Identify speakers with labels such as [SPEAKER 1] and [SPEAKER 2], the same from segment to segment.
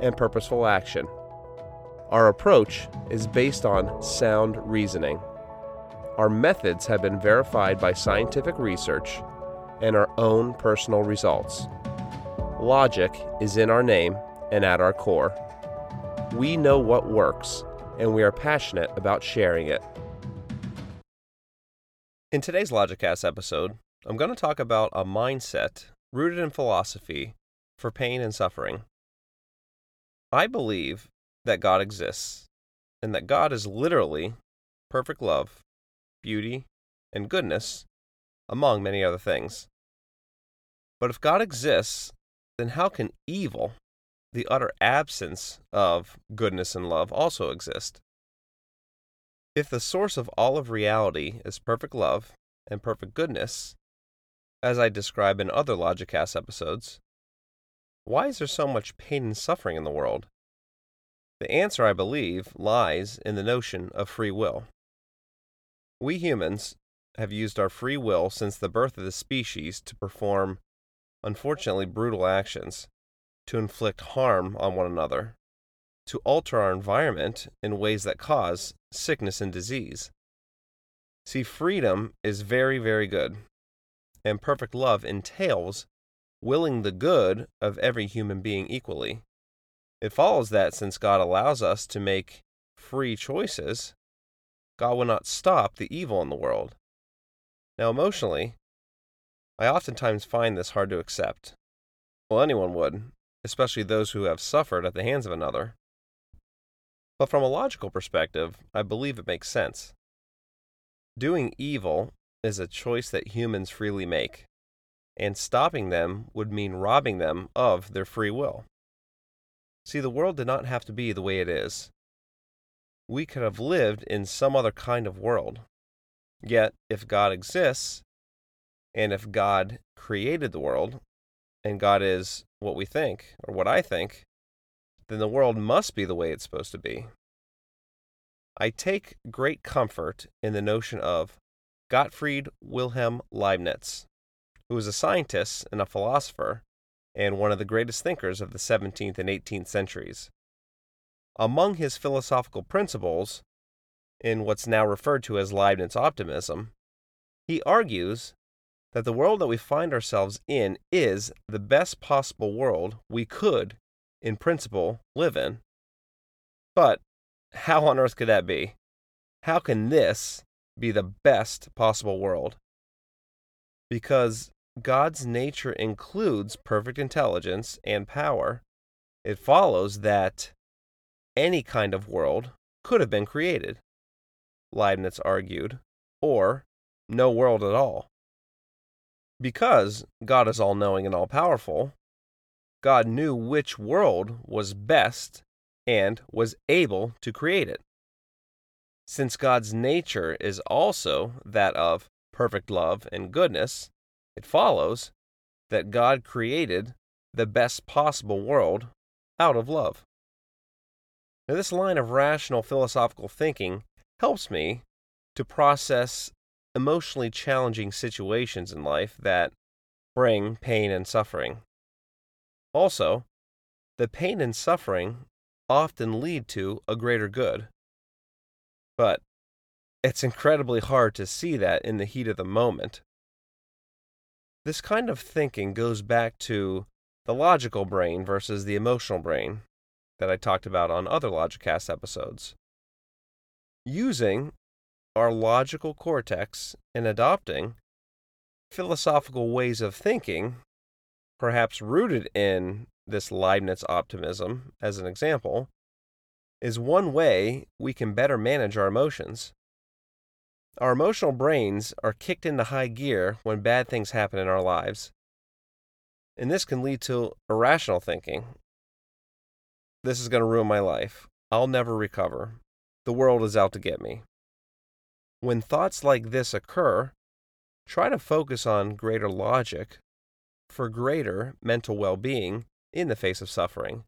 [SPEAKER 1] and purposeful action. Our approach is based on sound reasoning. Our methods have been verified by scientific research and our own personal results. Logic is in our name and at our core. We know what works, and we are passionate about sharing it. In today's Logicast episode, I'm going to talk about a mindset rooted in philosophy for pain and suffering. I believe that God exists and that God is literally perfect love, beauty, and goodness, among many other things. But if God exists, then how can evil, the utter absence of goodness and love, also exist? If the source of all of reality is perfect love and perfect goodness, as I describe in other Logicast episodes, why is there so much pain and suffering in the world? The answer, I believe, lies in the notion of free will. We humans have used our free will since the birth of the species to perform, unfortunately, brutal actions, to inflict harm on one another, to alter our environment in ways that cause sickness and disease. See, freedom is very, very good, and perfect love entails willing the good of every human being equally. It follows that since God allows us to make free choices, God will not stop the evil in the world. Now, emotionally, I oftentimes find this hard to accept. Well, anyone would, especially those who have suffered at the hands of another. But from a logical perspective, I believe it makes sense. Doing evil is a choice that humans freely make and stopping them would mean robbing them of their free will. See, the world did not have to be the way it is. We could have lived in some other kind of world. Yet, if God exists, and if God created the world, and God is what we think, or what I think, then the world must be the way it's supposed to be. I take great comfort in the notion of Gottfried Wilhelm Leibniz, who was a scientist and a philosopher, and one of the greatest thinkers of the 17th and 18th centuries. Among his philosophical principles, in what's now referred to as Leibniz optimism, he argues that the world that we find ourselves in is the best possible world we could, in principle, live in. But how on earth could that be? How can this be the best possible world? Because God's nature includes perfect intelligence and power, it follows that any kind of world could have been created, Leibniz argued, or no world at all. Because God is all knowing and all powerful, God knew which world was best and was able to create it. Since God's nature is also that of perfect love and goodness, it follows that God created the best possible world out of love. Now, this line of rational philosophical thinking helps me to process emotionally challenging situations in life that bring pain and suffering. Also, the pain and suffering often lead to a greater good. But it's incredibly hard to see that in the heat of the moment. This kind of thinking goes back to the logical brain versus the emotional brain that I talked about on other Logicast episodes. Using our logical cortex and adopting philosophical ways of thinking, perhaps rooted in this Leibniz optimism as an example, is one way we can better manage our emotions. Our emotional brains are kicked into high gear when bad things happen in our lives. And this can lead to irrational thinking. this is going to ruin my life. I'll never recover. The world is out to get me. When thoughts like this occur, try to focus on greater logic for greater mental well being in the face of suffering.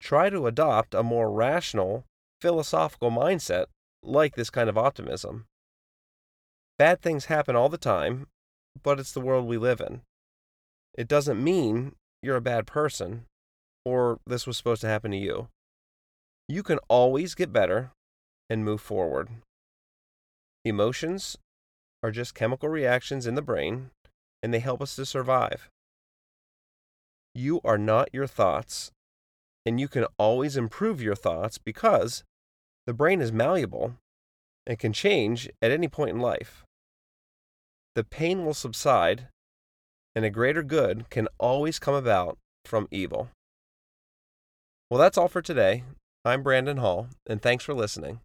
[SPEAKER 1] Try to adopt a more rational, philosophical mindset like this kind of optimism. Bad things happen all the time, but it's the world we live in. It doesn't mean you're a bad person or this was supposed to happen to you. You can always get better and move forward. Emotions are just chemical reactions in the brain, and they help us to survive. You are not your thoughts, and you can always improve your thoughts because the brain is malleable and can change at any point in life. The pain will subside, and a greater good can always come about from evil. Well, that's all for today. I'm Brandon Hall, and thanks for listening.